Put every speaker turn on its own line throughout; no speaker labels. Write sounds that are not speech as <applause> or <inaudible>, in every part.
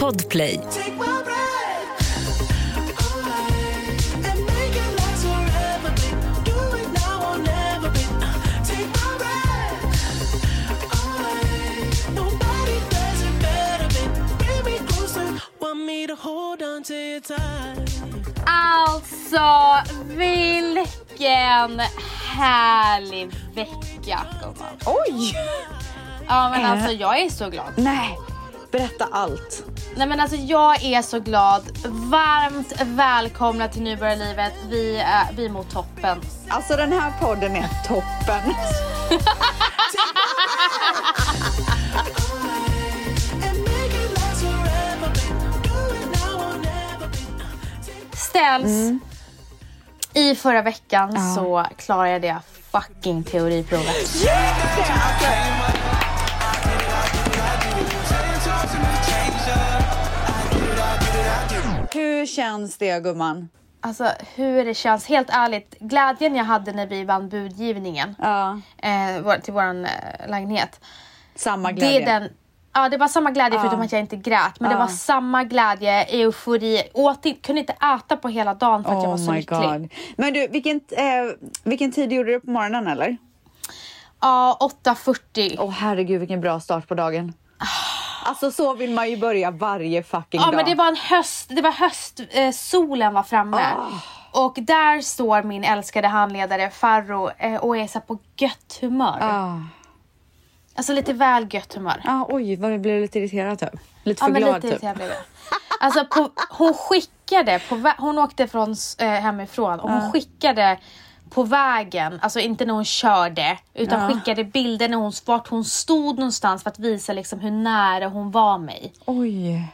Podplay.
Alltså, vilken härlig vecka gumman.
Oj!
Ja men
Äh.
alltså jag är så glad.
Nej, berätta allt.
Nej men alltså jag är så glad. Varmt välkomna till Nybörjarlivet. Vi är, vi är mot toppen.
Alltså den här podden är toppen.
Ställs.
Mm.
I förra veckan så klarade jag fucking teoriprovet.
Hur känns det gumman?
Alltså hur det känns, helt ärligt. Glädjen jag hade när vi vann budgivningen
Ja,
eh, vår- till våran eh, lägenhet.
samma
Det
glädje.
är den, ja det var samma glädje
Ja.
förutom att jag inte grät. Men det
Ja.
var samma glädje, eufori. Åt, kunde inte äta på hela dagen för att jag var så
Oh my
lycklig.
god. Men du, vilken, eh, vilken tid gjorde du på morgonen eller?
Ja, 8.40.
Åh herregud vilken bra start på dagen. Alltså så vill man ju börja varje fucking
Ja
dag.
men det var en höst, det var höst, eh, solen var framme.
Ah.
Och där står min älskade handledare Farro eh, och är så på gött humör.
Ah.
Alltså lite väl gött humör.
Ah, oj, vad blev lite irriterad typ. Lite
Ja
för
men
glad
lite
typ.
blev jag. Alltså på, hon skickade, på, hon åkte från, eh, hemifrån och hon skickade på vägen, alltså inte när hon körde, utan
Ja.
skickade bilder när hon, vart hon stod någonstans för att visa liksom hur nära hon var mig.
Oj.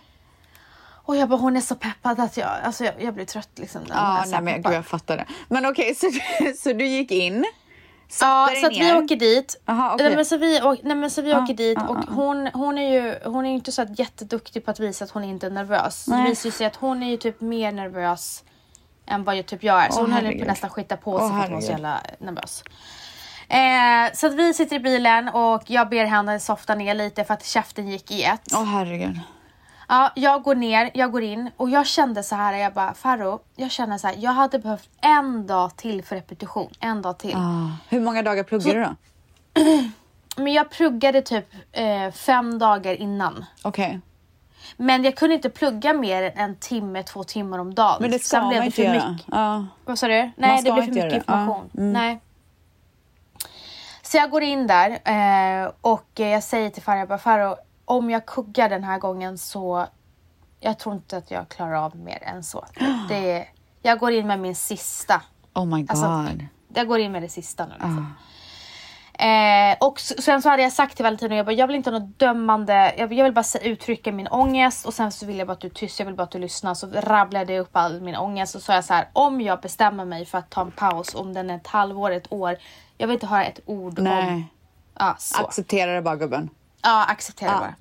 Och jag bara, hon är så peppad att jag, alltså jag, jag blir trött liksom.
Ja, nej men gud jag fattar det. Men okej, så, du- <laughs> så du gick in,
Ja, så att vi åker dit.
Aha, okej.
nej, men så vi, åk, nej, men så vi
Ja,
åker dit
ja,
och hon, hon är ju hon är inte så jätteduktig på att visa att hon inte är nervös. Det
Nej.
visar ju sig att hon är ju typ mer nervös än vad jag typ jag är. Så
Åh,
hon höll på nästan skita på sig
Åh,
för att hon var så jävla nervös. Eh, så att vi sitter i bilen och jag ber henne softa ner lite för att käften gick i ett.
Åh herregud.
Ja, jag går ner, jag går in och jag kände så här, jag bara Farro, jag känner så här, jag hade behövt en dag till för repetition, en dag till.
Ah. Hur många dagar pluggar du då? <clears throat>
Men jag pluggade typ eh, fem dagar innan.
Okej.
Men jag kunde inte plugga mer än en timme, två timmar om dagen.
Men det
Sen
ska
blev
man inte göra.
mycket.
Ja.
Vad sa du? Nej, det blev för mycket
det. Ja,
information.
mm.
Nej. Så jag går in där eh, och jag säger till bara, Farro, om jag kuggar den här gången så jag tror inte att jag klarar av mer än så. <gasps> Det är, jag går in med min sista.
Oh my god.
Alltså, Jag går in med det sista nu. Liksom. Eh, och sen så hade jag sagt till Valentino, jag, bara, jag vill inte ha något dömande, jag, jag vill bara uttrycka min ångest och sen så vill jag bara att du är tyst, jag vill bara att du lyssnar. Så rabblade jag upp all min ångest och så sa jag så här, om jag bestämmer mig för att ta en paus, om den är ett halvår, ett år, jag vill inte höra ett ord om...
Nej.
Ja, så.
Acceptera det bara gubben.
Ja, acceptera
Ja.
bara.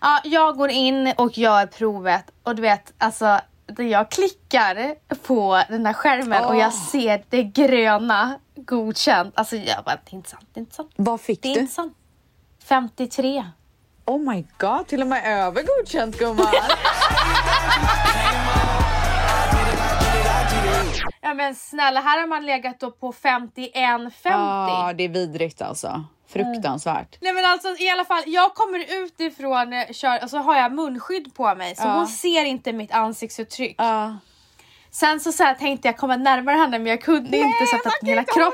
Ja, jag går in och gör provet och du vet, alltså när jag klickar på den där skärmen och jag
Åh.
ser det gröna godkänt. Alltså jag bara, det är inte sant, det är inte sant.
Vad fick
Det är
du?
inte sant. 53.
Oh my god, till och med över godkänt gumman.
Ja men snälla, här har man legat då på 51-50.
Ja, det är vidrigt alltså. Fruktansvärt.
Nej men alltså i alla fall, jag kommer ut ifrån eh, kör och så har jag munskydd på mig så
Ja.
hon ser inte mitt ansiktsuttryck.
Ja.
Sen så, så här, tänkte jag komma närmare henne men jag kunde inte så att
kan
hela kroppen...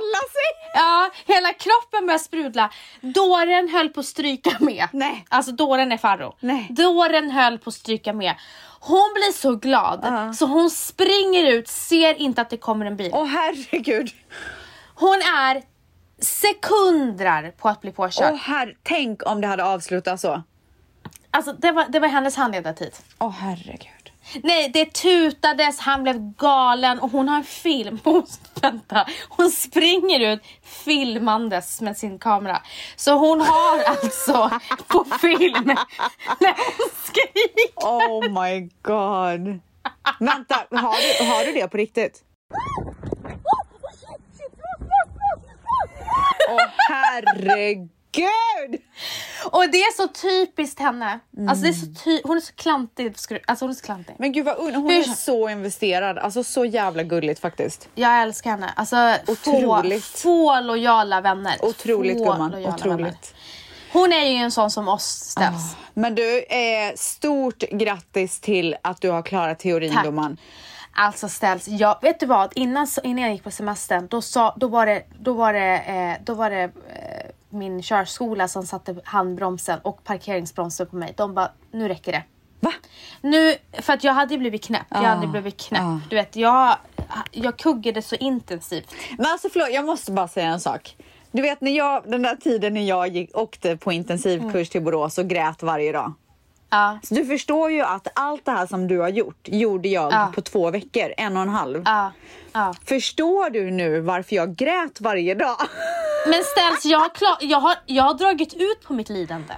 Ja, hela kroppen började sprudla. Dåren höll på att stryka med.
Nej.
Alltså dåren är Farro.
Nej.
Dåren höll på att stryka med. Hon blir så glad
Ja.
så hon springer ut, ser inte att det kommer en bil.
Åh herregud.
Hon är sekundrar på att bli påkörd.
Åh herre, tänk om det hade avslutat så.
Alltså det var, det var hennes handledartid.
Åh herregud.
Nej, det tutades, han blev galen och hon har en film. <laughs> Hon, vänta, hon springer ut filmandes med sin kamera. Så hon har <laughs> alltså på film när hon skriker.
Oh my god. Vänta, har du, har du det på riktigt? Åh herregud. gud!
Och det är så typiskt henne. Alltså det är så ty- hon är så klantig. Alltså hon är så klantig.
Men gud vad un- hon
Hur-
är så investerad. Alltså så jävla gulligt faktiskt.
Jag älskar henne. Alltså få,
Otroligt.
få lojala vänner.
Otroligt
få
gumman, otroligt.
vänner. Hon är ju en sån som oss ställs.
Men du, eh, stort grattis till att du har klarat teorin
Tack.
gumman.
Alltså ställs, jag, vet du vad? Innan, innan jag gick på semestern då, sa, då var det, då var det, eh, då var det eh, min körskola som satte handbromsen och parkeringsbromsen på mig. De bara, nu räcker det.
Va?
Nu, för att jag hade blivit knäpp. Jag
Ah,
hade blivit knäpp.
ah.
Du vet, jag, jag kuggade så intensivt.
Men alltså förlåt, jag måste bara säga en sak. Du vet när jag, den där tiden när jag gick, åkte på intensivkurs till Borås och grät varje dag.
Ja,
Så du förstår ju att allt det här som du har gjort gjorde jag
Ja.
på två veckor, en och en halv.
ja.
Förstår du nu varför jag grät varje dag? <laughs>
Men ställs, jag har, klar, jag, har, jag har dragit ut på mitt lidande.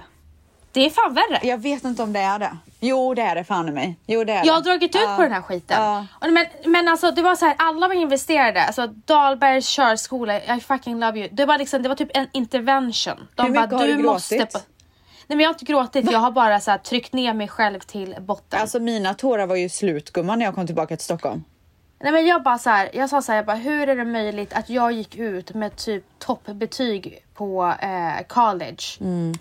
Det är fan värre.
Jag vet inte om det är det. Jo, det är det fan i mig. Jo, det är
Jag har
det.
dragit ut
Ja.
på den här skiten. Och Men, men alltså det var så här, alla var investerade. Alltså Dahlbergs körskola, I fucking love you. Det var, liksom, det var typ en intervention. De
Hur mycket har du gråtit?
På... Nej men jag har inte gråtit, jag har bara så här, tryckt ner mig själv till botten.
Alltså mina tårar var ju slut gumman när jag kom tillbaka till Stockholm.
Nej men jag bara så här, jag sa så här, jag bara, hur är det möjligt att jag gick ut med typ toppbetyg på eh, college?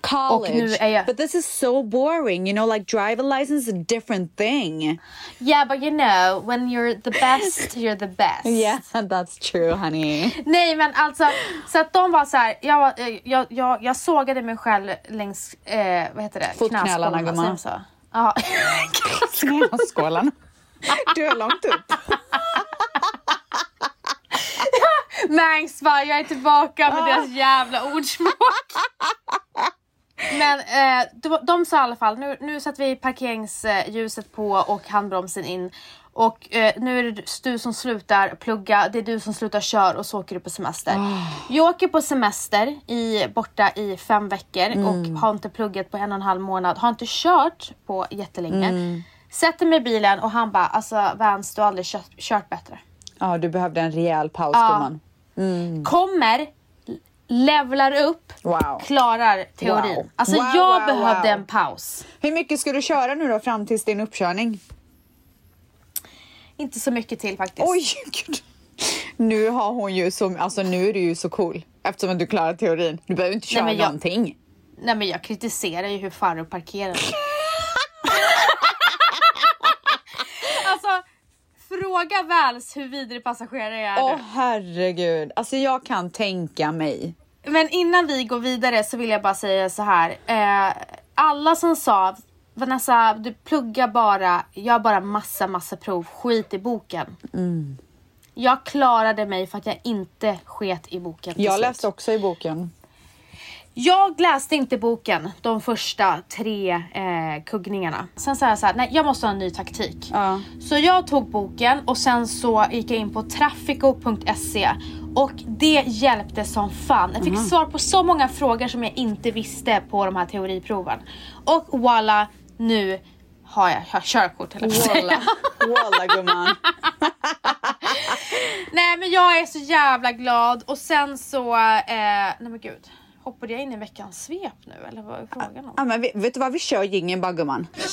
College.
Och nu är jag-
But this is so boring. You know like driver license is a different thing.
Yeah but you know, when you're the best, <laughs> you're the best.
Yeah, that's true honey.
Nej men alltså, så att de var så här, jag, var, eh, jag, jag, jag sågade mig själv längs, eh, vad heter det?
Fotknölarna,
Knäskålarna,
gumman.
Ja. <laughs>
Knäskålen. Du är långt upp.
Mangs bara, jag är tillbaka med deras jävla ordspråk. <laughs> Men eh, de, de sa i alla fall, nu, nu sätter vi parkeringsljuset på och handbromsen in. Och eh, nu är det du som slutar plugga, det är du som slutar köra och så åker du på semester. Jag åker på semester i, borta i fem veckor och har inte pluggat på en och en halv månad. Har inte kört på jättelänge. Sätter mig i bilen och han bara, alltså Vans du har aldrig kört, kört bättre.
Ja, du behövde en rejäl paus
Ja.
gumman.
Kommer, levlar upp,
Wow.
klarar teorin.
Wow.
Alltså
Wow,
jag behövde en paus.
Hur mycket ska du köra nu då fram tills din uppkörning?
Inte så mycket till faktiskt.
Oj, gud. Nu har hon ju så, alltså nu är du ju så cool eftersom du klarar teorin. Du behöver inte köra
men jag-
någonting.
Nej men jag kritiserar ju hur Farao parkerar. <laughs> fråga Vals hur vidrig passagerare jag är
Åh
nu.
herregud, alltså jag kan tänka mig.
Men innan vi går vidare så vill jag bara säga så här. Eh, alla som sa Vanessa, du pluggar bara, gör bara massa, massa prov, skit i boken.
Mm.
Jag klarade mig för att jag inte sket i boken.
Jag läste också i boken.
Jag läste inte boken de första tre eh, kuggningarna. Sen sa jag så här, nej jag måste ha en ny taktik.
Ja.
Så jag tog boken och sen så gick jag in på trafico.se och det hjälpte som fan. Jag fick
Mhm.
svar på så många frågor som jag inte visste på de här teoriproven. Och voila, nu har jag, jag körkort säga.
Walla, walla gumman. <laughs>
Nej men jag är så jävla glad och sen så, eh, nej men gud. Hoppade jag in i veckans svep nu eller vad är frågan om?
Ja, men vet, vet du vad, vi kör jingeln bara gumman.
Oh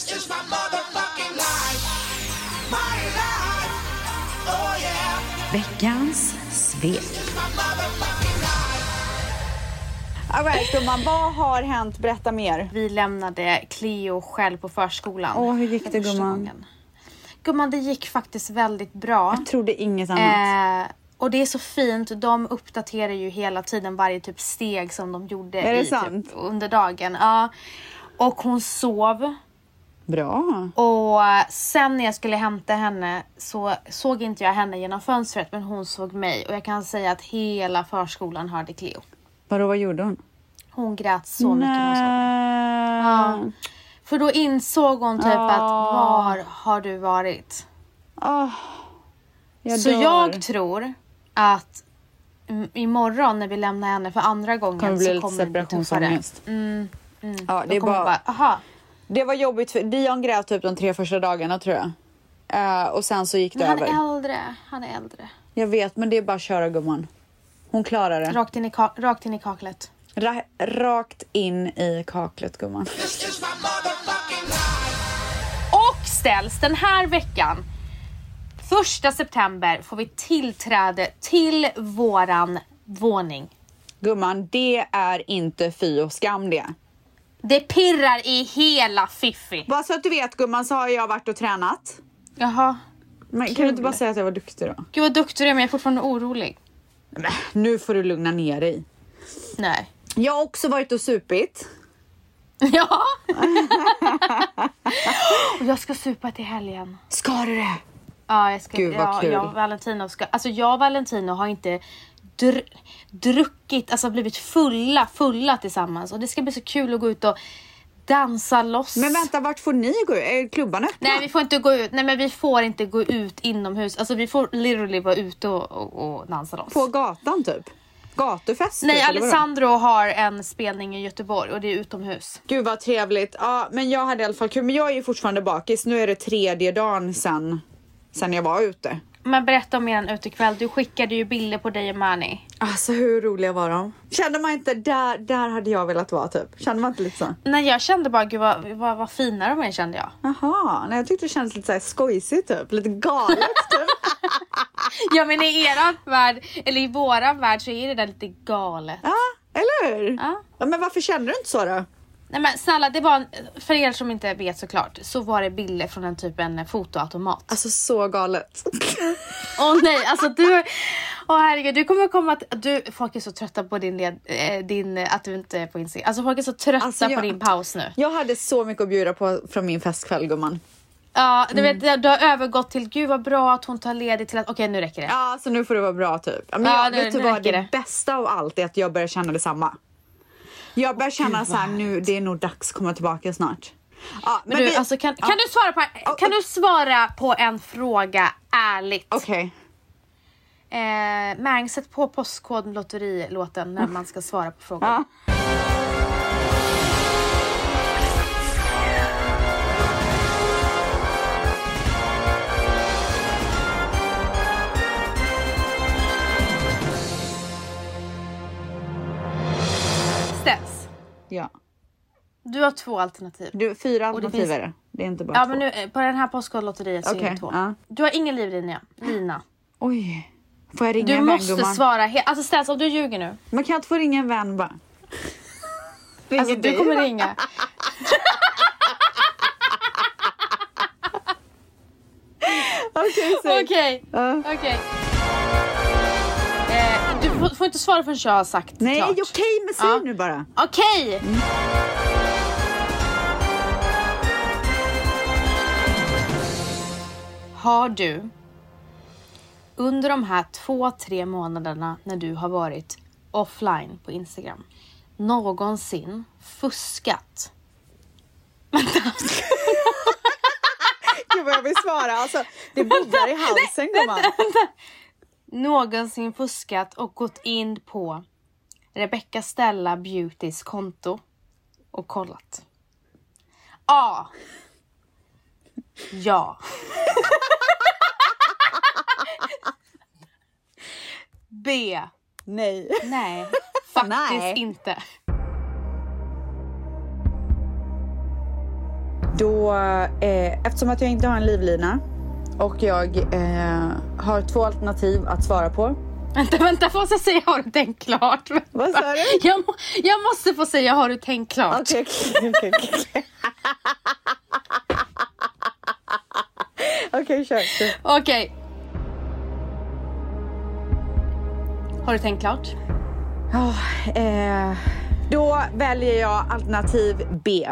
yeah.
Veckans svep. Alright gumman, vad har hänt? Berätta mer.
Vi lämnade Cleo själv på förskolan.
Åh, hur gick det, gumman?
gången. Gumman, det gick faktiskt väldigt bra.
Jag trodde inget annat.
Eh, och det är så fint, de uppdaterar ju hela tiden varje typ steg som de gjorde i? Typ, under dagen. Ja. Och hon sov.
Bra.
Och sen när jag skulle hämta henne så såg inte jag henne genom fönstret men hon såg mig. Och jag kan säga att hela förskolan hörde Cleo.
Vadå, vad gjorde hon?
Hon grät så mycket när hon såg mig.
Nej.
Ja. För då insåg hon typ
Ah.
att var har du varit?
Åh, jag
så jag tror att imorgon när vi lämnar henne för andra gången
Kommer det bli
så kommer det bli tuffare.
separationsångest.
Mm, mm.
Ja, det är bara-
bara, aha.
Det var jobbigt för Dion grät typ de tre första dagarna tror jag. Eh, och sen så gick det
Men han
över.
är äldre, han är äldre.
Jag vet men det är bara att köra gumman. Hon klarar det.
Rakt in i, ka- rakt in i kaklet.
Ra rakt in i kaklet gumman.
This is my motherfucking life.
Och ställs den här veckan, första september, får vi tillträde till våran våning.
Gumman, det är inte fy och skam det.
Det pirrar i hela Fiffi.
Bara så att du vet gumman så har jag varit och tränat.
Jaha.
Men kan du inte bara säga att jag var duktig då?
Gud vad duktig du är men jag är fortfarande orolig.
Men, nu får du lugna ner dig.
Nej.
Jag har också varit och supit. <laughs>
Ja. <laughs> och jag ska supa till helgen.
Ska du det?
Ja, jag ska,
Gud, vad
ja,
kul.
Jag och Valentino ska, alltså jag och Valentino har inte dr, druckit, alltså blivit fulla, fulla tillsammans. Och det ska bli så kul att gå ut och dansa loss.
Men vänta, vart får ni gå? Är klubban öppna?
Nej vi får inte gå ut, nej men vi får inte gå ut inomhus. Alltså vi får literally vara ute och, och, och dansa loss.
På gatan typ? Gatufest?
nej
typ?
Alessandro har en spelning i Göteborg och det är utomhus.
Gud vad trevligt. Ja, men jag hade i alla fall kul. Men jag är ju fortfarande bakis. Nu är det tredje dagen sen, sen jag var ute.
Men berätta om er utekväll. Du skickade ju bilder på dig och Mani.
Alltså hur roliga var de? Kände man inte, där, där hade jag velat vara typ? Kände man inte lite så?
Nej jag kände bara gud vad, vad, vad fina de är kände jag.
Jaha, nej jag tyckte det kändes lite så här skojsigt typ. Lite galet typ. <laughs>
Ja men i eran värld, eller i våran värld så är det där lite galet.
Ja, eller hur?
Ja.
Ja, men varför kände du inte så då?
Nej men snälla, det var, för er som inte vet såklart, så var det bilder från en typ en fotoautomat.
Alltså så galet. <laughs>
Åh nej, alltså du, åh herregud, du kommer komma att, du, folk är så trötta på din, led, eh, din, att du inte är på Instagram. Alltså folk är så trötta
Alltså,
på
jag-
din paus nu.
Jag hade så mycket att bjuda på från min festkväll gumman.
Ja, du
Mm.
vet, du har övergått till gud vad bra att hon tar ledigt till att, okej nu räcker det.
Ja, så nu får det vara bra typ. Men
Ja,
jag,
nu-
vet du vad, det
det.
bästa av allt är att jag börjar känna detsamma. Jag börjar känna så här nu, det är nog dags att komma tillbaka snart. Ja, men
Men du,
vi-
alltså, kan,
ja,
kan, du svara på,
Ja,
kan du svara på en fråga ärligt?
Okej.
Eh, Mang, sätt på Postkodlotterilåten när man ska svara på frågor.
Ja. Ja.
Du har två alternativ.
Du, fyra
Och det
alternativ
finns-
är det. Det är inte bara
Ja
två.
men nu, eh, på den här Postkodlotteriet så är
Okej,
det två.
ja.
Du har ingen livlina. Lina.
Oj. Får jag ringa
Du
en vän
måste
gumman?
svara helt... Alltså Ställs om du ljuger nu.
Men kan jag inte få ringa en vän bara? Ringer
Alltså du
dig?
kommer ringa. <laughs>
Okej, säg.
Okej.
Ja.
Okej. Får, får inte svara förrän jag har sagt
Nej,
klart.
okej, men säg
Ja.
nu bara.
Okej! Har du under de här två, tre månaderna när du har varit offline på Instagram någonsin fuskat?
Gud vad jag vill svara. Alltså, det bubblar i halsen gumman.
Någonsin fuskat och gått in på Rebecca Stella Beautys konto och kollat? A. Ja. B.
Nej.
Nej, <laughs> faktiskt
Nej.
inte.
Då, eh, eftersom att jag inte har en livlina och jag eh, har två alternativ att svara på.
Vänta, vänta, får jag säga har du tänkt klart? Vänta.
Vad sa du?
Jag, må, jag måste få säga har du tänkt klart?
Okej, okej, okej, okej. <laughs> Okej, kör.
Okej. Har du tänkt klart?
Ja, eh, då väljer jag alternativ B.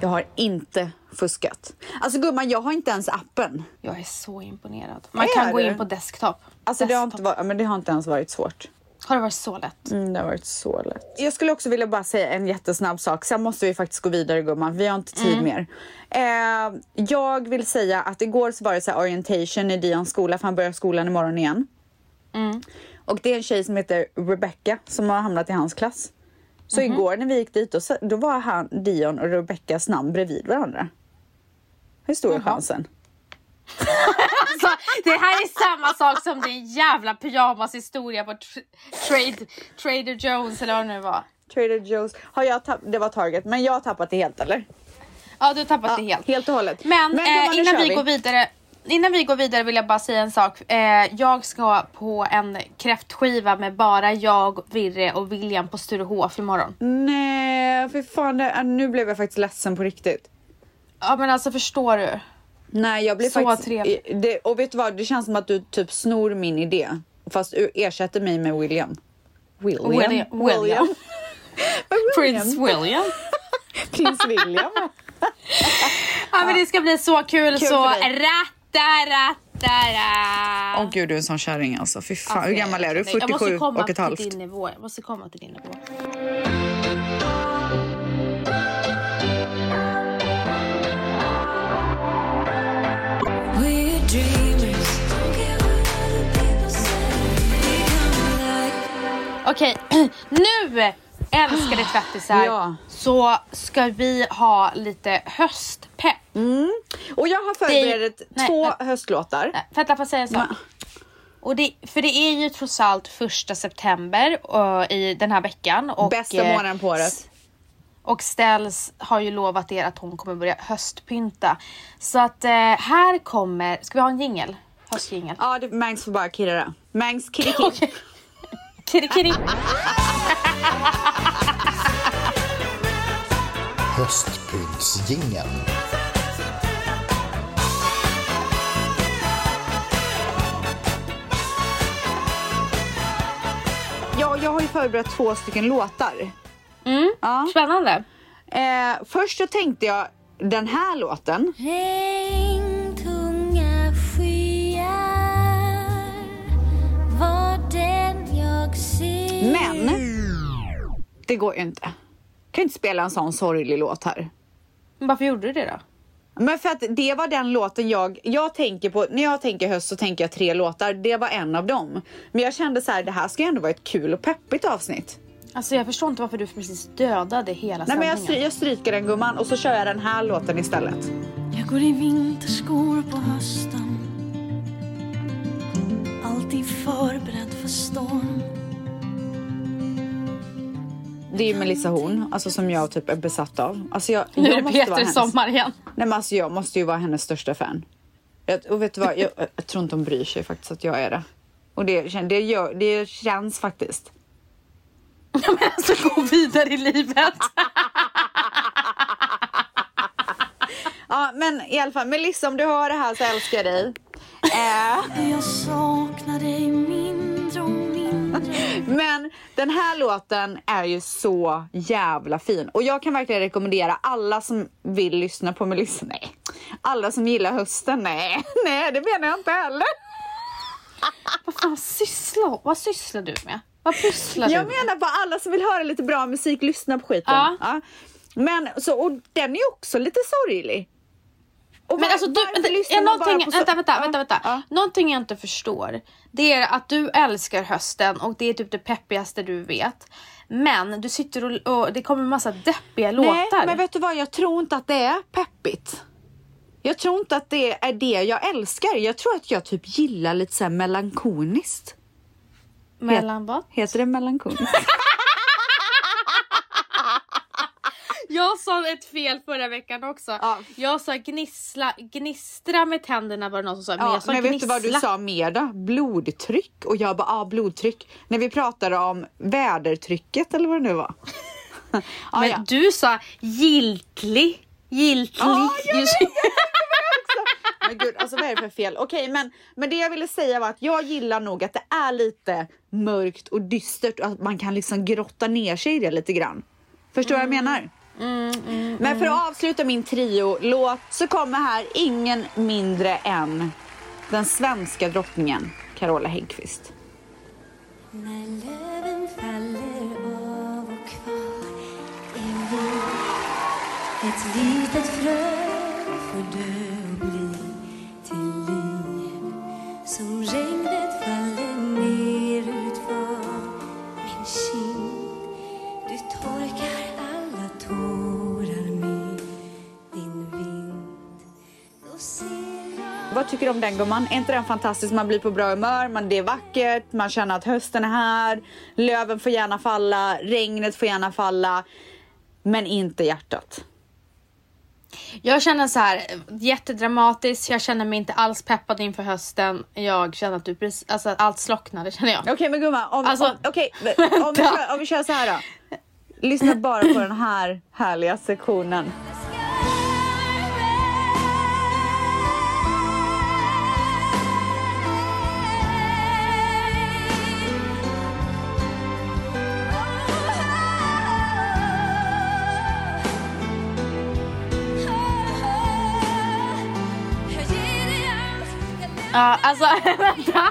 Jag har inte fuskat. Alltså gumman, jag har inte ens appen.
Jag är så imponerad. Man
Är
kan gå
du?
in på desktop.
Alltså det har,
desktop.
inte varit, men det har inte ens varit svårt.
Har det varit så lätt?
Mm, det har varit så lätt. Jag skulle också vilja bara säga en jättesnabb sak. Sen måste vi faktiskt gå vidare gumman. Vi har inte tid mer. Eh, jag vill säga att igår så var det så orientation i Dions skola för han börjar skolan imorgon igen.
Mm.
Och det är en tjej som heter Rebecca som har hamnat i hans klass. Så igår när vi gick dit då, då var han, Dion och Rebeccas namn bredvid varandra. historiechansen.
Alltså, <laughs> det här är samma sak som din jävla pyjamashistoria på tr- trade, Trader Jones eller vad det nu var.
Trader Joe's. Har jag det var Target, men jag har tappat det helt eller?
Ja, du har tappat det helt.
Helt och hållet.
Men,
gumman,
eh, innan
kör
vi, går vidare Innan vi går vidare vill jag bara säga en sak. Eh, jag ska på en kräftskiva med bara jag, Virre och William på Sturehof imorgon.
Nej, för fan. Det, äh, nu blev jag faktiskt ledsen på riktigt.
Ja men alltså förstår du?
Nej, jag blir
Så
faktiskt...
trevligt.
Det, och vet du vad? Det känns som att du typ snor min idé. Fast du ersätter mig med William. William?
William. William.
Vad <laughs>
Prince William.
Prins William. <laughs> <laughs>
Ja men det ska bli så kul,
Kul
så
för dig.
ratta ratta ra.
Åh gud, du är en sån kärring alltså. Fy fan,
Alltså,
hur gammal är du?
jag måste
47
komma
och ett
till
halvt.
Din nivå. Jag måste komma till din nivå. Okej, <clears throat> nu älskade tvättisar
Ja.
så ska vi ha lite höstpepp.
Och jag har förberett
nej,
två
nej.
höstlåtar.
Nej, Vänta, får jag säga en sak? Och det, för det är ju trots allt första september uh, i den här veckan. Och,
Bästa
eh,
månaden på året.
Och Ställs har ju lovat er att hon kommer börja höstpynta. Så att eh, här kommer, ska vi ha en jingel? Höstjingel.
Ja, det, Mangs får bara kirra det. Mangs kirri <laughs>
Okej. Kiri, kiri. <laughs>
Höstpyntsjingeln.
Ja, jag har ju förberett två stycken låtar.
Mm.
Ja.
Spännande.
Eh, först så tänkte jag den här låten.
Regntunga skyar var den jag ser.
Men det går ju inte. Kan inte spela en sån sorglig låt här.
Men varför gjorde du det då?
Men för att det var den låten jag, jag tänker på, när jag tänker höst så tänker jag tre låtar, det var en av dem. Men jag kände så här, det här ska ju ändå vara ett kul och peppigt avsnitt.
Alltså jag förstår inte varför du precis dödade hela
Nej men jag,
sändningen.
jag stryker den gumman och så kör jag den här låten istället.
Jag går i vinterskor på hösten Alltid förberedd för storm
Det är ju Melissa Horn, alltså som jag typ är besatt av. Alltså jag,
Nu är det
måste vara
Peter Sommar igen.
Nej men alltså jag måste ju vara hennes största fan. Jag, och vet du vad, jag, jag tror inte hon bryr sig faktiskt att jag är det. Och det, det, gör, det känns faktiskt. <laughs>
Men alltså gå vidare i livet. <laughs>
Ja men i alla fall, Melissa om du hör det här så älskar jag dig.
Jag saknar dig mindre och mindre <laughs>
men den här låten är ju så jävla fin. Och jag kan verkligen rekommendera alla som vill lyssna på Melissa, nej. Alla som gillar hösten, nej. <laughs> Nej det menar jag inte heller. <laughs>
vad fan sysslar, vad sysslar du med? Vad pysslar
Jag
du med?
menar bara alla som vill höra lite bra musik, lyssna på skiten.
Ja.
Men så, och den är också lite sorglig. Och
Men alltså du, ja, någonting,
på
vänta, vänta, vänta, vänta.
ja.
Någonting jag inte förstår, det är att du älskar hösten och det är typ det peppigaste du vet. Men du sitter och, och det kommer en massa deppiga
Nej,
låtar.
men vet du vad? Jag tror inte att det är peppigt. Jag tror inte att det är det jag älskar. Jag tror att jag typ gillar lite så här melankoliskt.
Mellan vad?
Heter det melankoliskt? <laughs>
Jag sa ett fel förra veckan också.
Ja.
Jag sa gnissla, gnistra med tänderna var det någon som sa. Men
Ja,
jag
men vet du
gnissla.
vad du sa mer då? Blodtryck. Och jag bara, ah, blodtryck. När vi pratade om vädertrycket eller vad det nu var. <laughs> ja,
Men
ja.
du sa giltlig. Giltlig.
Ja, jag vet, Men gud, alltså vad är det för fel? Okej, men, men det jag ville säga var att jag gillar nog att det är lite mörkt och dystert och att man kan liksom grotta ner sig i det lite grann. Förstår du vad jag menar? Men för att avsluta min trio-låt så kommer här ingen mindre än den svenska drottningen Carola Häggkvist.
När löven faller av och kvar är vi Ett litet frö får dö
jag tycker om den gumman. Är inte den fantastisk? Man blir på bra humör, man, det är vackert, man känner att hösten är här. Löven får gärna falla, regnet får gärna falla. Men inte hjärtat.
Jag känner så här jättedramatiskt. Jag känner mig inte alls peppad inför hösten. Jag känner att du precis, alltså allt slocknade känner jag.
Okej men gumman, om,
Alltså-
om, okej, om, vi kör, om vi kör så här då. Lyssna bara på den här härliga sektionen.
Ja, alltså <laughs> vänta.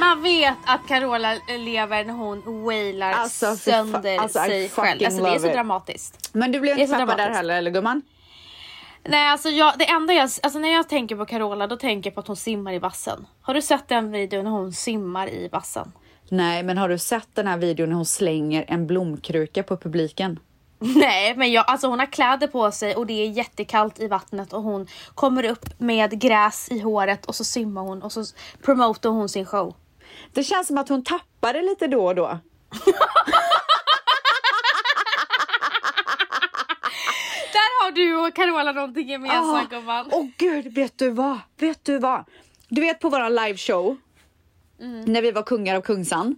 Man vet att Carola lever när hon wailar
Alltså,
sönder
alltså,
sig själv. Alltså det är så dramatiskt.
Men du blev inte
så
peppad där heller eller gumman?
Nej alltså jag, det enda jag, alltså när jag tänker på Carola då tänker jag på att hon simmar i vassen. Har du sett den videon när hon simmar i vassen?
Nej men har du sett den här videon när hon slänger en blomkruka på publiken? <laughs>
Nej men jag, alltså hon har kläder på sig och det är jättekallt i vattnet och hon kommer upp med gräs i håret och så simmar hon och så promotar hon sin show.
Det känns som att hon tappar det lite då och då. <laughs>
Där har du och Carola någonting gemensamt gumman.
Ah. Åh gud, vet du vad? Vet du vad? Du vet på våran liveshow, när vi var kungar av Kungsan.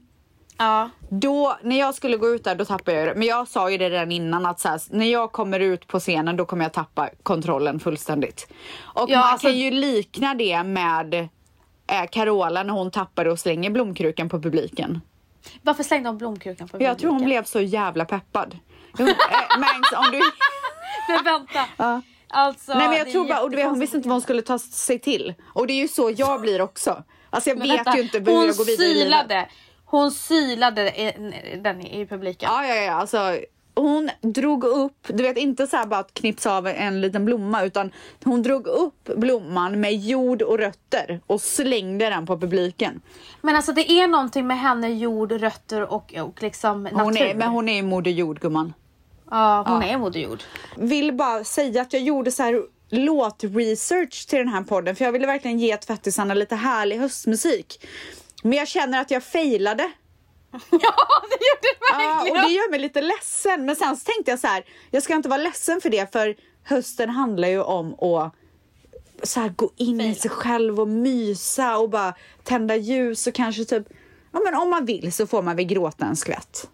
Ja.
Då, när jag skulle gå ut där, då tappade jag det. Men jag sa ju det redan innan att så här, när jag kommer ut på scenen, då kommer jag tappa kontrollen fullständigt. Och
Ja,
man
alltså-
kan ju likna det med eh, Carola när hon tappade och slänger blomkrukan på publiken.
Varför slängde hon blomkrukan på
Jag tror hon
publiken?
blev så jävla peppad. Hon, äh, Mangs, om du... <laughs>
Men vänta.
Ja.
Alltså,
Nej men jag tror bara, och du vet, hon visste inte vad hon skulle ta sig till. Och det är ju så jag blir också. Alltså jag
Men
vet
vänta,
ju inte hur
hon
jag går vidare i livet.
Hon sylade i- den i publiken.
Ja, ja, ja, alltså hon drog upp, du vet inte så här bara att knipsa av en liten blomma utan hon drog upp blomman med jord och rötter och slängde den på publiken.
Men alltså det är någonting med henne, jord, rötter och, och liksom natur.
Hon är, men hon är moder jord gumman.
Ja, hon är moder jord.
Vill bara säga att jag gjorde så här låtresearch till den här podden för jag ville verkligen ge tvättisarna lite härlig höstmusik. Men jag känner att jag failade. <laughs>
ja, det gjorde du
Ja, och
verkligen.
det gör mig lite ledsen. Men sen tänkte jag så här, jag ska inte vara ledsen för det för hösten handlar ju om att så här, gå in i sig själv och mysa och bara tända ljus och kanske typ, ja men om man vill så får man väl gråta en skvätt.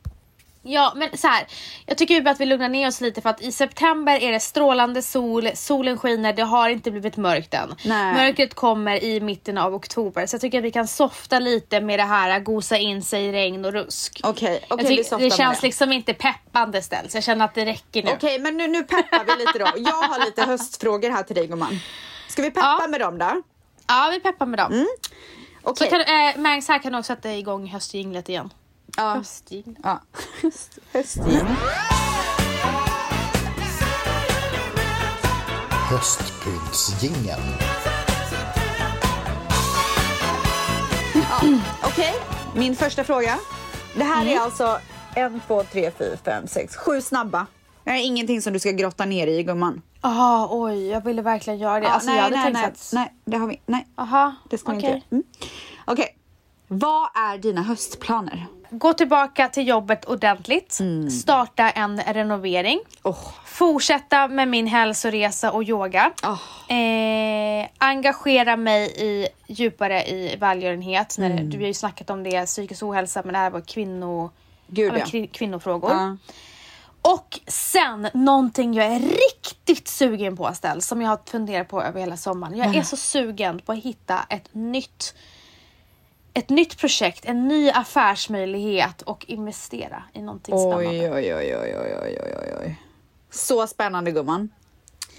Ja, men så här. Jag tycker ju att vi lugnar ner oss lite för att i september är det strålande sol, solen skiner, det har inte blivit mörkt än.
Nej.
Mörkret kommer i mitten av oktober så jag tycker att vi kan softa lite med det här, gosa in sig i regn och rusk.
Okej, okej vi
tycker- det känns
det.
liksom inte peppande ställs. Jag känner att det räcker nu.
Okej, men nu, nu peppar vi lite då. Jag har lite höstfrågor här till dig gumman. Ska vi peppa
Ja.
med dem då?
Ja, vi peppar med dem.
Mm.
Så
Okej.
kan, eh, Mangs här kan du också sätta igång höstjinglet igen.
Ja.
Höstjinglet.
Ja. Höst, höstjing.
Höstpyntsjingeln.
Okej, min första fråga. Det här
Mm.
är alltså en, två, tre, fyra, fem, sex, sju snabba. Det här är ingenting som du ska grotta ner i gumman.
Ah, oj, jag ville verkligen göra det. alltså, jag hade
nej,
tänkt
nej,
att...
nej, det har vi. Nej,
Aha,
det ska vi
okej.
inte. Mm. Okej, vad är dina höstplaner?
Gå tillbaka till jobbet ordentligt.
Mm.
Starta en renovering.
Oh,
Fortsätta med min hälsoresa och yoga.
oh.
Eh, engagera mig i, djupare i välgörenhet. När
Mm.
Du har ju snackat om det, psykisk ohälsa, men det här var kvinno,
Gud,
ja, kvinnofrågor.
Ja.
Och sen någonting jag är riktigt sugen på Estelle, som jag har funderat på över hela sommaren. Jag är så sugen på att hitta ett nytt ett nytt projekt, en ny affärsmöjlighet och investera i någonting spännande.
Oj, oj, oj, oj, oj, oj, oj, oj. Så spännande gumman.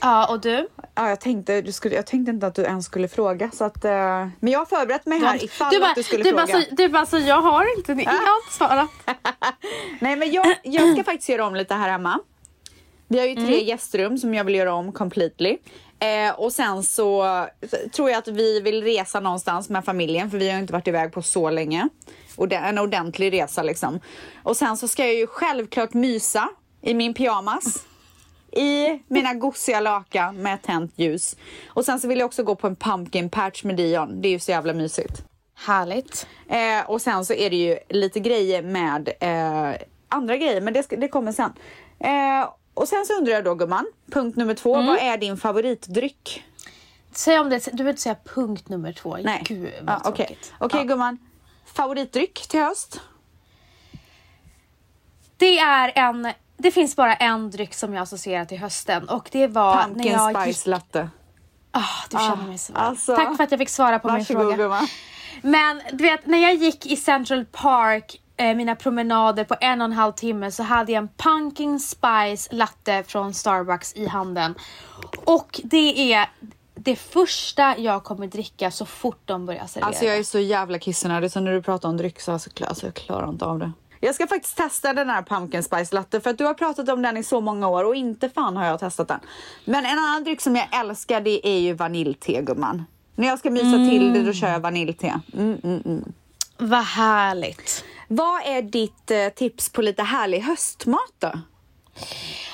Ja, och du?
Ja, jag, tänkte, du skulle, jag tänkte inte att du ens skulle fråga. Så att, eh, men jag har förberett mig här ifall
du bara,
att du skulle
du
fråga.
bara, så, du bara så, jag har inte, jag har inte svarat. <laughs>
Nej men jag, jag ska faktiskt göra om lite här hemma. Vi har ju tre
Mm.
gästrum som jag vill göra om completely. Eh, och sen så tror jag att vi vill resa någonstans med familjen för vi har inte varit iväg på så länge. Och en ordentlig resa liksom. Och sen så ska jag ju självklart mysa i min pyjamas. i mina gosiga lakan med tänt ljus. Och sen så vill jag också gå på en pumpkin patch med Dion. Det är ju så jävla mysigt.
Härligt.
Eh, och sen så är det ju lite grejer med eh, andra grejer, men det, ska, det kommer sen. Eh, och sen så undrar jag då gumman, punkt nummer två,
Mm.
vad är din favoritdryck?
Säg om det, du vill inte säga punkt nummer två.
Nej.
Gud vad
ja, Okej,
tråkigt.
Okej,
Ja.
gumman. Favoritdryck till höst?
Det är en, det finns bara en dryck som jag associerar till hösten och det var när
Pumpkin
jag
spice
gick...
latte.
Ah, du känner
Ah,
mig så
alltså.
Tack för att jag fick svara på min fråga.
gumman.
Men du vet, när jag gick i Central Park, eh, mina promenader på en och en halv timme så hade jag en pumpkin spice latte från Starbucks i handen. Och det är det första jag kommer dricka så fort de börjar servera.
Alltså jag är så jävla kissnödig så när du pratar om dryck så alltså, alltså, jag klarar inte av det. Jag ska faktiskt testa den här pumpkin spice latte för att du har pratat om den i så många år och inte fan har jag testat den. Men en annan dryck som jag älskar det är ju vaniljte gumman. När jag ska mysa till det då kör jag vaniljte. Mm, mm, mm.
Vad härligt.
Vad är ditt eh, tips på lite härlig höstmat då?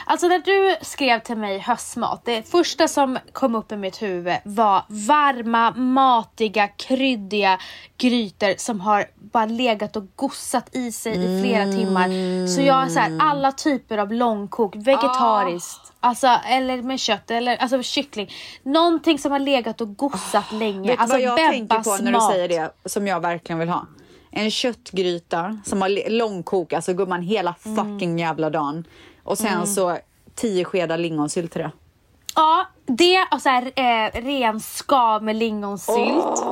Alltså när du skrev till mig höstmat, det första som kom upp i mitt huvud var varma, matiga, kryddiga grytor som har bara legat och gossat i sig i flera timmar. Så jag har så här, alla typer av långkok, vegetariskt, alltså, eller med kött, eller alltså kyckling. Någonting som har legat och gossat länge.
Vet
alltså
vad jag tänker på när du
mat.
säger det som jag verkligen vill ha? En köttgryta som har långkok, alltså gumman hela
Mm.
fucking jävla dagen. Och sen så tio skedar lingonsylt till det.
Ja, det och så här, eh, ren skav med lingonsylt.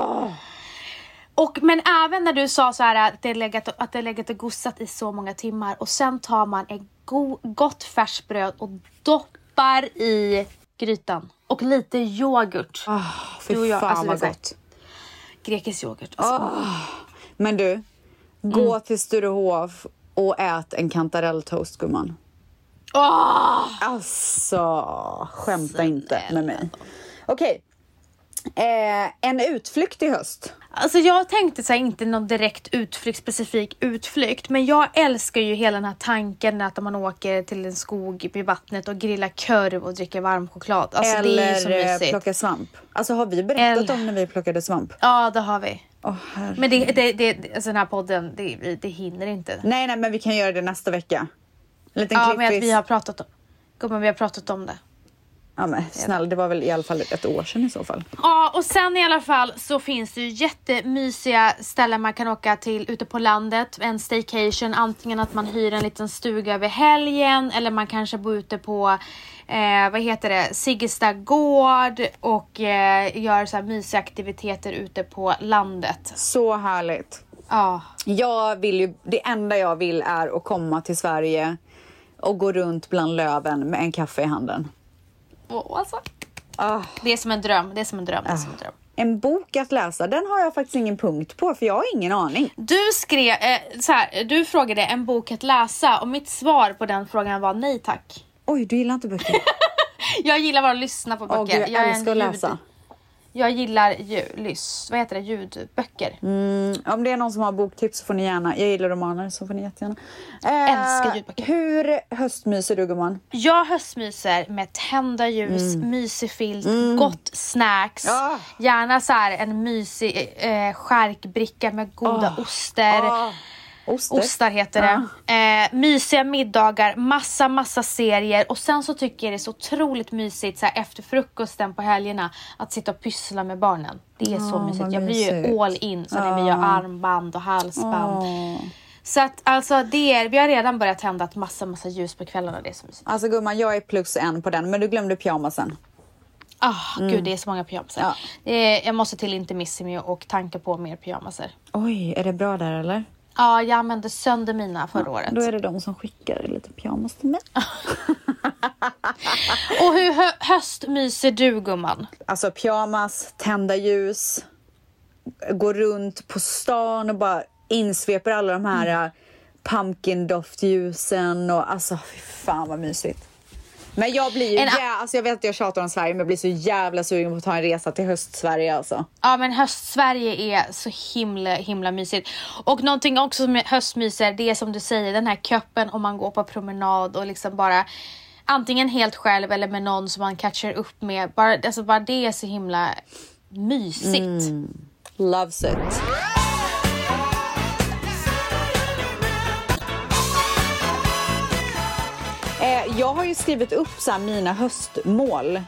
Och, men även när du sa så här att det legat, att det legat och gossat i så många timmar och sen tar man ett go, gott färskt och doppar i grytan. Och lite yoghurt.
Oh, fy
Du och jag,
fan
alltså,
vad gott.
Grekisk yoghurt. Alltså.
Men du, gå
Mm.
till Sturehof och ät en kantarelltoast gumman.
Åh!
Alltså, skämta inte med mig. Okej. Eh, en utflykt i höst.
Alltså jag tänkte så här, inte någon direkt utflykt, specifik utflykt, men jag älskar ju hela den här tanken att man åker till en skog vid vattnet och grillar korv och dricker varm choklad. Alltså det är så
Eller eh,
mysigt.
plocka svamp. Alltså har vi berättat
Eller-
om när vi plockade svamp?
Ja, det har vi.
Herre.
Men det, det, det, alltså den här podden, det, det hinner inte.
Nej, nej, men vi kan göra det nästa vecka. En liten
Ja, men att vi har pratat om Gumman, vi har pratat om det.
Ja, men snälla, det var väl i alla fall ett år sedan i så fall.
Ja, och sen i alla fall så finns det ju jättemysiga ställen man kan åka till ute på landet. En staycation, antingen att man hyr en liten stuga över helgen eller man kanske bor ute på eh, vad heter det, Siggesta gård och eh, gör så här mysiga aktiviteter ute på landet.
Så härligt.
Ja,
Jag vill ju, det enda jag vill är att komma till Sverige och gå runt bland löven med en kaffe i handen.
Åh, alltså.
Ah,
Det är som en dröm, det är som en dröm, det är som en dröm.
en bok att läsa, den har jag faktiskt ingen punkt på för jag har ingen aning.
Du skrev, eh, så här, du frågade en bok att läsa och mitt svar på den frågan var nej tack.
Oj, du gillar inte böcker? <laughs>
Jag gillar bara att lyssna på böcker.
Gud, jag
en
älskar att läsa.
Jag gillar ju, lys, vad heter det, ljudböcker.
Mm, om det är någon som har boktips så får ni gärna. Jag gillar romaner så får ni jättegärna. Eh,
Älskar ljudböcker.
Hur höstmyser du gumman?
Jag höstmyser med tända ljus, mysig filt, gott snacks.
Ah.
Gärna så här en mysig eh, skärkbricka med goda oster.
Ah, oster.
Ostar heter det. Eh, mysiga middagar, massa massa serier och sen så tycker jag det är så otroligt mysigt så här, efter frukosten på helgerna att sitta och pyssla med barnen. Det är så
Ah,
mysigt. Jag blir ju all in så när vi gör armband och halsband.
Åh.
Så att alltså det är, vi har redan börjat tända ett massa massa ljus på kvällarna. Det är så mysigt.
Alltså gumman, jag är plus en på den, men du glömde pyjamasen.
Ah, Gud det är så många pyjamasar.
Ja.
Är, jag måste till Intimissimi och tanka på mer pyjamaser.
Oj, är det bra där eller?
Ja, jag använde sönder mina förra året.
Då är det de som skickar lite pyjamas till mig. <laughs>
Och hur hö- höstmyser du gumman?
Alltså pyjamas, tända ljus, gå runt på stan och bara insveper alla de här mm. pumpkin-doftljusen och alltså fy fan vad mysigt. Men jag blir ju,
En
jä- alltså jag vet att jag tjatar om Sverige men jag blir så jävla sugen på att ta en resa till höst-Sverige alltså.
Ja men höst-Sverige är så himla himla mysigt. Och någonting också som är höstmyser det är som du säger den här köppen om man går på promenad och liksom bara Antingen helt själv eller med någon som man catchar upp med. Bara, alltså bara det är så himla mysigt.
Loves it. Jag har ju skrivit upp så mina höstmål.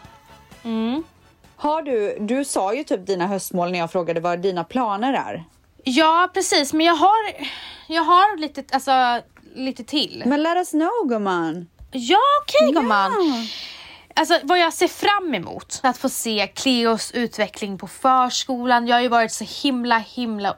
Har du, du sa ju typ dina höstmål när jag frågade vad dina planer är.
Ja precis men jag har, jag har lite, alltså, lite till.
Men let us know gumman.
Ja okej
Ja.
gumman. Alltså vad jag ser fram emot. Att få se Cleos utveckling på förskolan. Jag har ju varit så himla himla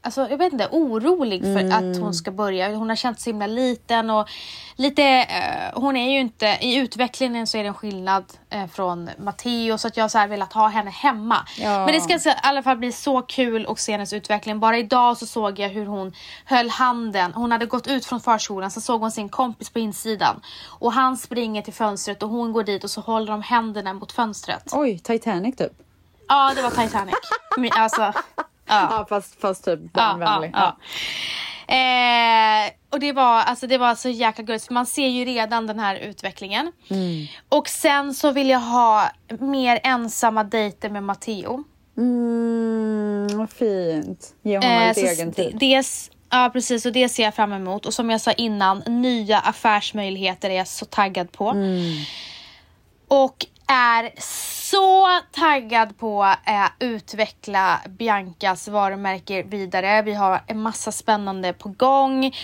Alltså jag vet inte, orolig för att hon ska börja. Hon har känt sig himla liten och lite, eh, hon är ju inte, i utvecklingen så är det en skillnad eh, från Matteo så att jag har så här velat ha henne hemma.
Ja.
Men det ska så, i alla fall bli så kul att se hennes utveckling. Bara idag så såg jag hur hon höll handen. Hon hade gått ut från förskolan så såg hon sin kompis på insidan. Och han springer till fönstret och hon går dit och så håller de händerna mot fönstret.
Oj, Titanic typ.
Ja det var Titanic. Men, alltså, ja.
Fast, fast typ barnvänlig.
Ja. Eh, och det var, alltså, det var så jäkla gulligt för man ser ju redan den här utvecklingen.
Mm.
Och sen så vill jag ha mer ensamma dejter med Matteo.
Mm, vad fint. Ge honom
Eh,
lite
så
egen
s-
tid.
Dels, ja precis och det ser jag fram emot. Och som jag sa innan, nya affärsmöjligheter är jag så taggad på.
Mm.
Och är så taggad på att utveckla Biancas varumärke vidare. Vi har en massa spännande på gång.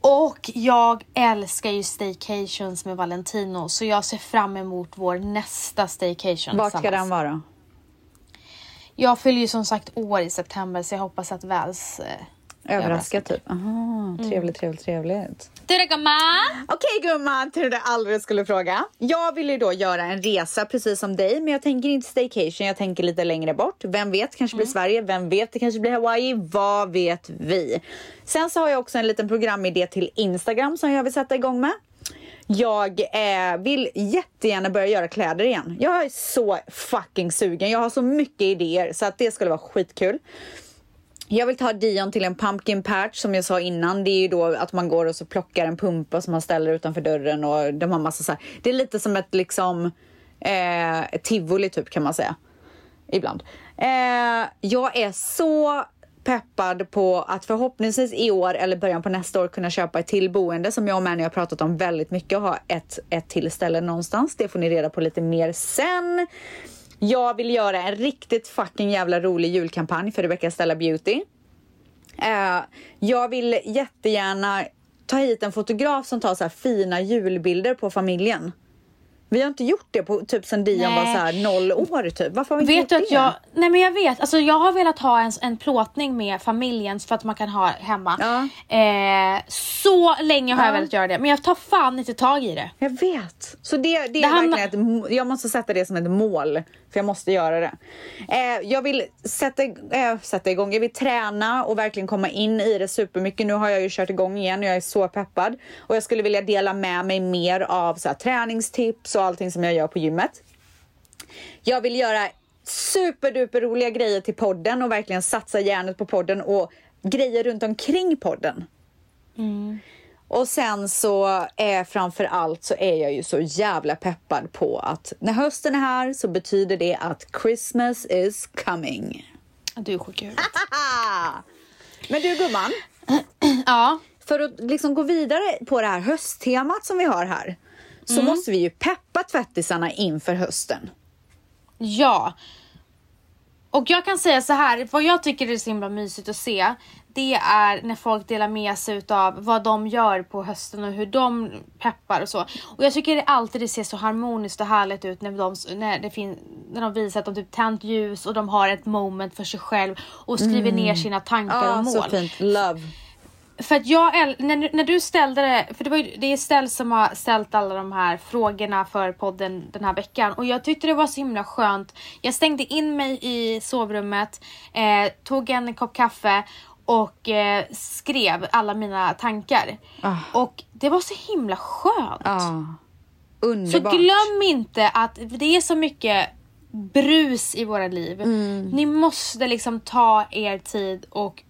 Och jag älskar ju staycations med Valentino så jag ser fram emot vår nästa staycation
Vart ska den vara?
Jag fyller ju som sagt år i september så jag hoppas att Väls eh,
Överraska typ. Aha,
Mm.
trevligt, trevligt, trevligt.
Du då gumman?
Okej gumman, till det aldrig skulle fråga. Jag vill ju då göra en resa precis som dig, men jag tänker inte staycation, jag tänker lite längre bort. Vem vet, kanske blir Sverige, vem vet, det kanske blir Hawaii, vad vet vi? Sen så har jag också en liten programidé till Instagram som jag vill sätta igång med. Jag eh, vill jättegärna börja göra kläder igen. Jag är så fucking sugen. Jag har så mycket idéer så att det skulle vara skitkul. Jag vill ta Dion till en pumpkin patch som jag sa innan. Det är ju då att man går och så plockar en pumpa som man ställer utanför dörren och de har massa så här. Det är lite som ett liksom eh, ett tivoli typ kan man säga. Ibland. Eh, jag är så peppad på att förhoppningsvis i år eller början på nästa år kunna köpa ett till boende som jag och Manny har pratat om väldigt mycket och ha ett, ett till ställe någonstans. Det får ni reda på lite mer sen. Jag vill göra en riktigt fucking jävla rolig julkampanj för Rebecca Stella Beauty. Uh, jag vill jättegärna ta hit en fotograf som tar så här fina julbilder på familjen. Vi har inte gjort det på typ sen Dion
Nej.
var så här noll år typ. Varför har vi inte
Vet
gjort
du att
det?
jag, nej men jag vet, alltså jag har velat ha en, en plåtning med familjen för att man kan ha hemma.
Ja.
Eh, så länge har jag
Ja.
velat göra det men jag tar fan inte tag i det.
Jag vet. Så det, det är
hamnar-
verkligen ett, jag måste sätta det som ett mål. För jag måste göra det. Eh, jag vill sätta, eh, sätta igång, jag vill träna och verkligen komma in i det supermycket. Nu har jag ju kört igång igen och jag är så peppad. Och jag skulle vilja dela med mig mer av så här, träningstips och allting som jag gör på gymmet. Jag vill göra superduper roliga grejer till podden och verkligen satsa hjärnet på podden och grejer runt omkring podden. Och sen så är framför allt så är jag ju så jävla peppad på att när hösten är här så betyder det att Christmas is coming.
Du är sjuk i huvudet.
Men du gumman, <clears throat>
Ja.
för att liksom gå vidare på det här hösttemat som vi har här så måste vi ju peppa tvättisarna inför hösten.
Ja. Och jag kan säga så här, vad jag tycker är så himla mysigt att se det är när folk delar med sig utav vad de gör på hösten och hur de peppar och så. Och jag tycker det alltid det ser så harmoniskt och härligt ut när de, när det fin, när de visar att de typ tänt ljus och de har ett moment för sig själv och skriver ner sina tankar
Ja,
och mål.
så fint. Love.
För att jag, när, när du ställde det, för det, var ju, det är Stell som har ställt alla de här frågorna för podden den här veckan och jag tyckte det var så himla skönt. Jag stängde in mig i sovrummet, eh, tog en kopp kaffe och eh, skrev alla mina tankar.
Ah.
Och det var så himla skönt. Så
Underbart.
glöm inte att det är så mycket brus i våra liv.
Mm.
Ni måste liksom ta er tid och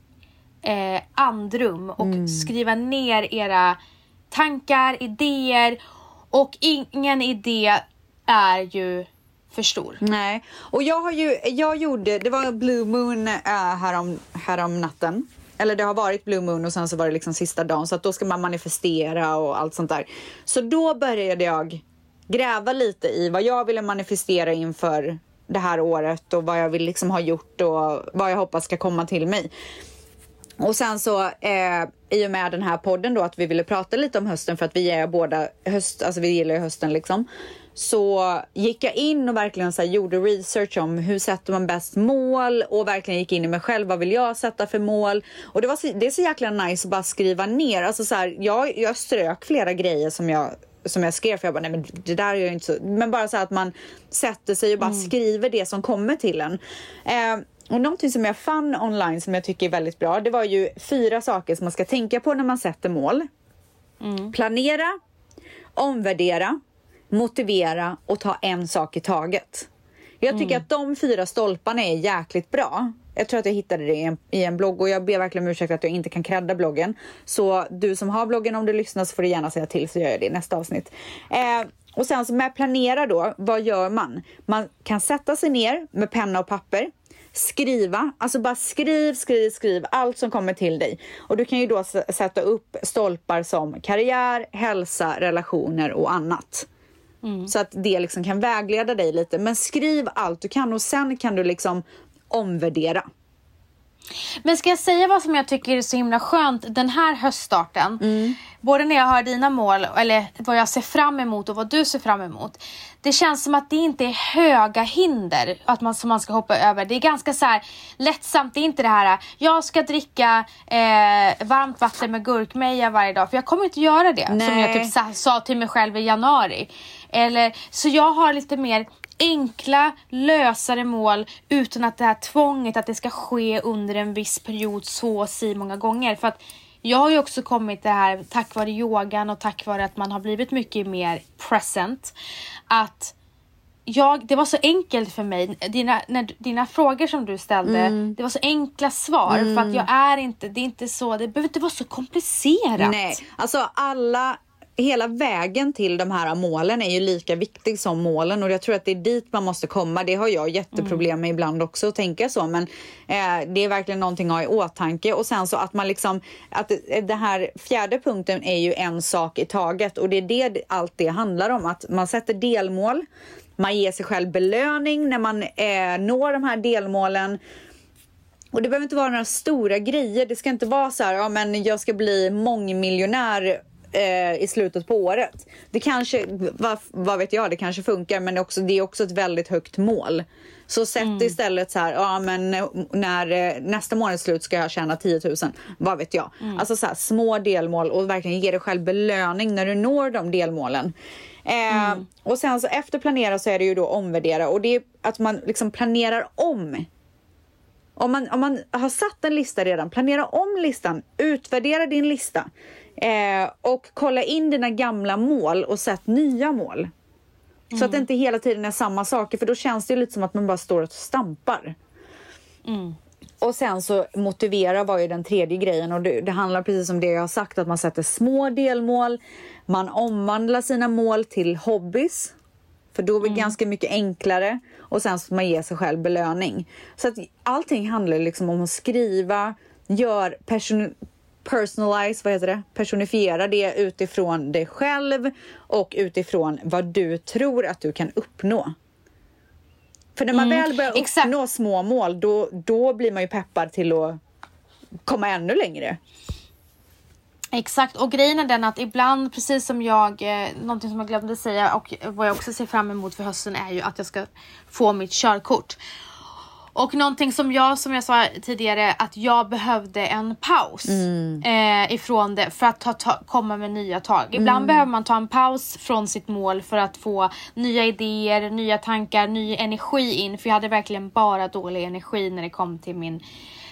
eh, andrum och
Mm.
skriva ner era tankar, idéer Och ingen idé är ju för stor.
Nej, och jag har ju, jag gjorde, det var Blue Moon äh, härom, härom natten. Eller det har varit Blue Moon och sen så var det liksom sista dagen så att då ska man manifestera och allt sånt där. Så då började jag gräva lite i vad jag ville manifestera inför det här året och vad jag vill liksom ha gjort och vad jag hoppas ska komma till mig. Och sen så eh, i och med den här podden då att vi ville prata lite om hösten för att vi är båda höst, alltså vi gillar ju hösten liksom. Så gick jag in och verkligen så gjorde research om hur sätter man bäst mål och verkligen gick in i mig själv. Vad vill jag sätta för mål? Och det, var så, det är så jäkla nice att bara skriva ner. Alltså så här, jag, jag strök flera grejer som jag som jag skrev för jag bara nej men det där är ju inte så. Men bara så att man sätter sig och bara skriver det som kommer till en. Eh, och någonting som jag fann online som jag tycker är väldigt bra. Det var ju fyra saker som man ska tänka på när man sätter mål. Planera, omvärdera, motivera och ta en sak i taget. Jag tycker att de fyra stolparna är jäkligt bra. Jag tror att jag hittade det i en, i en blogg och jag ber verkligen om ursäkt att jag inte kan credda bloggen. Så du som har bloggen, om du lyssnar så får du gärna säga till så gör jag det i nästa avsnitt. Eh, och sen så med planera då, vad gör man? Man kan sätta sig ner med penna och papper skriva, alltså bara skriv, skriv, skriv allt som kommer till dig. Och du kan ju då sätta upp stolpar som karriär, hälsa, relationer och annat. Så att det liksom kan vägleda dig lite. Men skriv allt du kan och sen kan du liksom omvärdera.
Men ska jag säga vad som jag tycker är så himla skönt den här höststarten? Både när jag hör dina mål, eller vad jag ser fram emot och vad du ser fram emot. Det känns som att det inte är höga hinder att man, som man ska hoppa över. Det är ganska så här lättsamt. Det är inte det här, jag ska dricka eh, varmt vatten med gurkmeja varje dag. För jag kommer inte göra det. Som
Nej.
jag typ sa, sa till mig själv i januari. Eller, så jag har lite mer enkla, lösare mål utan att det här tvånget att det ska ske under en viss period så si många gånger. För att jag har ju också kommit det här tack vare yogan och tack vare att man har blivit mycket mer present. Att jag, det var så enkelt för mig, dina, när, dina frågor som du ställde,
Mm.
det var så enkla svar för att jag är inte, det är inte så, det behöver inte vara så komplicerat.
Nej, alltså alla Hela vägen till de här målen är ju lika viktig som målen och jag tror att det är dit man måste komma. Det har jag jätteproblem med ibland också att tänka så men eh, det är verkligen någonting att ha i åtanke och sen så att man liksom att det här fjärde punkten är ju en sak i taget och det är det allt det handlar om att man sätter delmål. Man ger sig själv belöning när man eh, når de här delmålen. Och det behöver inte vara några stora grejer. Det ska inte vara så här, ja men jag ska bli mångmiljonär eh, i slutet på året. Det kanske, vad, vad vet jag, det kanske funkar men också, det är också ett väldigt högt mål. Så sätt istället så här, ja men när eh, nästa månads slut ska jag tjäna 10 000. Vad vet jag. Alltså så här, små delmål och verkligen ge dig själv belöning när du når de delmålen. Eh, Och sen så efter planera så är det ju då omvärdera och det är att man liksom planerar om om man, om man har satt en lista redan, planera om listan, utvärdera din lista eh, och kolla in dina gamla mål och sätt nya mål. Så att det inte hela tiden är samma saker för då känns det lite som att man bara står och stampar. Och sen så motivera var ju den tredje grejen och det, det handlar precis om det jag har sagt att man sätter små delmål, man omvandlar sina mål till hobbys för då blir det ganska mycket enklare och sen så man ger sig själv belöning. Så att allting handlar liksom om att skriva, gör person personalize, vad heter det? Personifiera det utifrån dig själv och utifrån vad du tror att du kan uppnå. För när man väl börjar
exakt.
uppnå små mål då, då blir man ju peppad till att komma ännu längre.
Exakt, och grejen är den att ibland, precis som jag, eh, någonting som jag glömde säga och vad jag också ser fram emot för hösten är ju att jag ska få mitt körkort. Och någonting som jag, som jag sa tidigare, att jag behövde en paus eh, ifrån det för att ta, ta, komma med nya tag. Ibland behöver man ta en paus från sitt mål för att få nya idéer, nya tankar, ny energi in. För jag hade verkligen bara dålig energi när det kom till min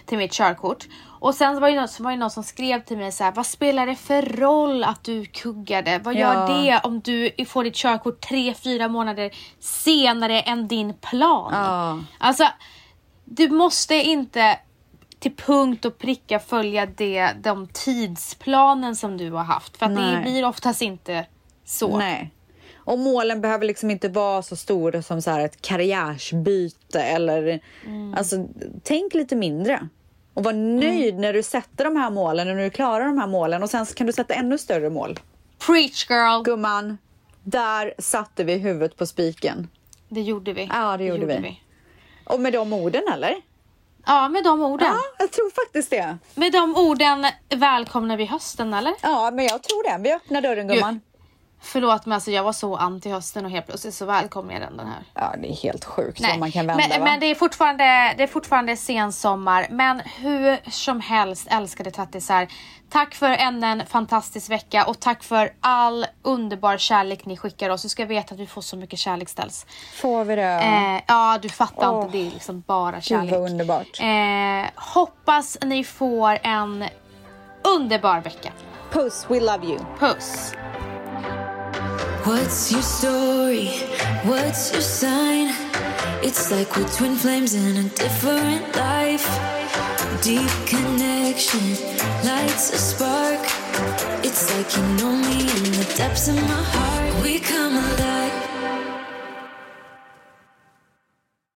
till mitt körkort. Och sen var det någon, var det någon som skrev till mig så här, vad spelar det för roll att du kuggade? Vad gör
Ja.
det om du får ditt körkort tre, fyra månader senare än din plan?
Ja.
Alltså, du måste inte till punkt och pricka följa det, de tidsplanen som du har haft. För det blir oftast inte så.
Nej. Och målen behöver liksom inte vara så stora som så ett karriärsbyte eller alltså tänk lite mindre. Och var nöjd när du sätter de här målen och när du klarar de här målen och sen kan du sätta ännu större mål.
Preach girl!
Gumman, där satte vi huvudet på spiken.
Det gjorde vi.
Ja, det gjorde vi. Och med de orden eller?
Ja, med de orden.
Ja, jag tror faktiskt det.
Med de orden välkomnar vi hösten eller?
Ja, men jag tror det. Vi öppnar dörren gumman.
Förlåt men alltså jag var så anti hösten och helt plötsligt så välkomnar jag den, den här.
Ja, det är helt sjukt vad man kan vända
men,
va?
men det är fortfarande, det är fortfarande sensommar. Men hur som helst älskade tattisar. Tack för än en fantastisk vecka och tack för all underbar kärlek ni skickar oss. Du ska veta att vi får så mycket kärlek ställs.
Får vi det?
Eh, ja, du fattar
Åh.
inte. Det är liksom bara
Gud
kärlek.
vad underbart.
Eh, hoppas ni får en underbar vecka.
Puss, we love you.
Puss!
What's your story? What's your sign? It's like we're twin flames in a different life. Deep connection lights a spark. It's like you know me in the depths of my heart. We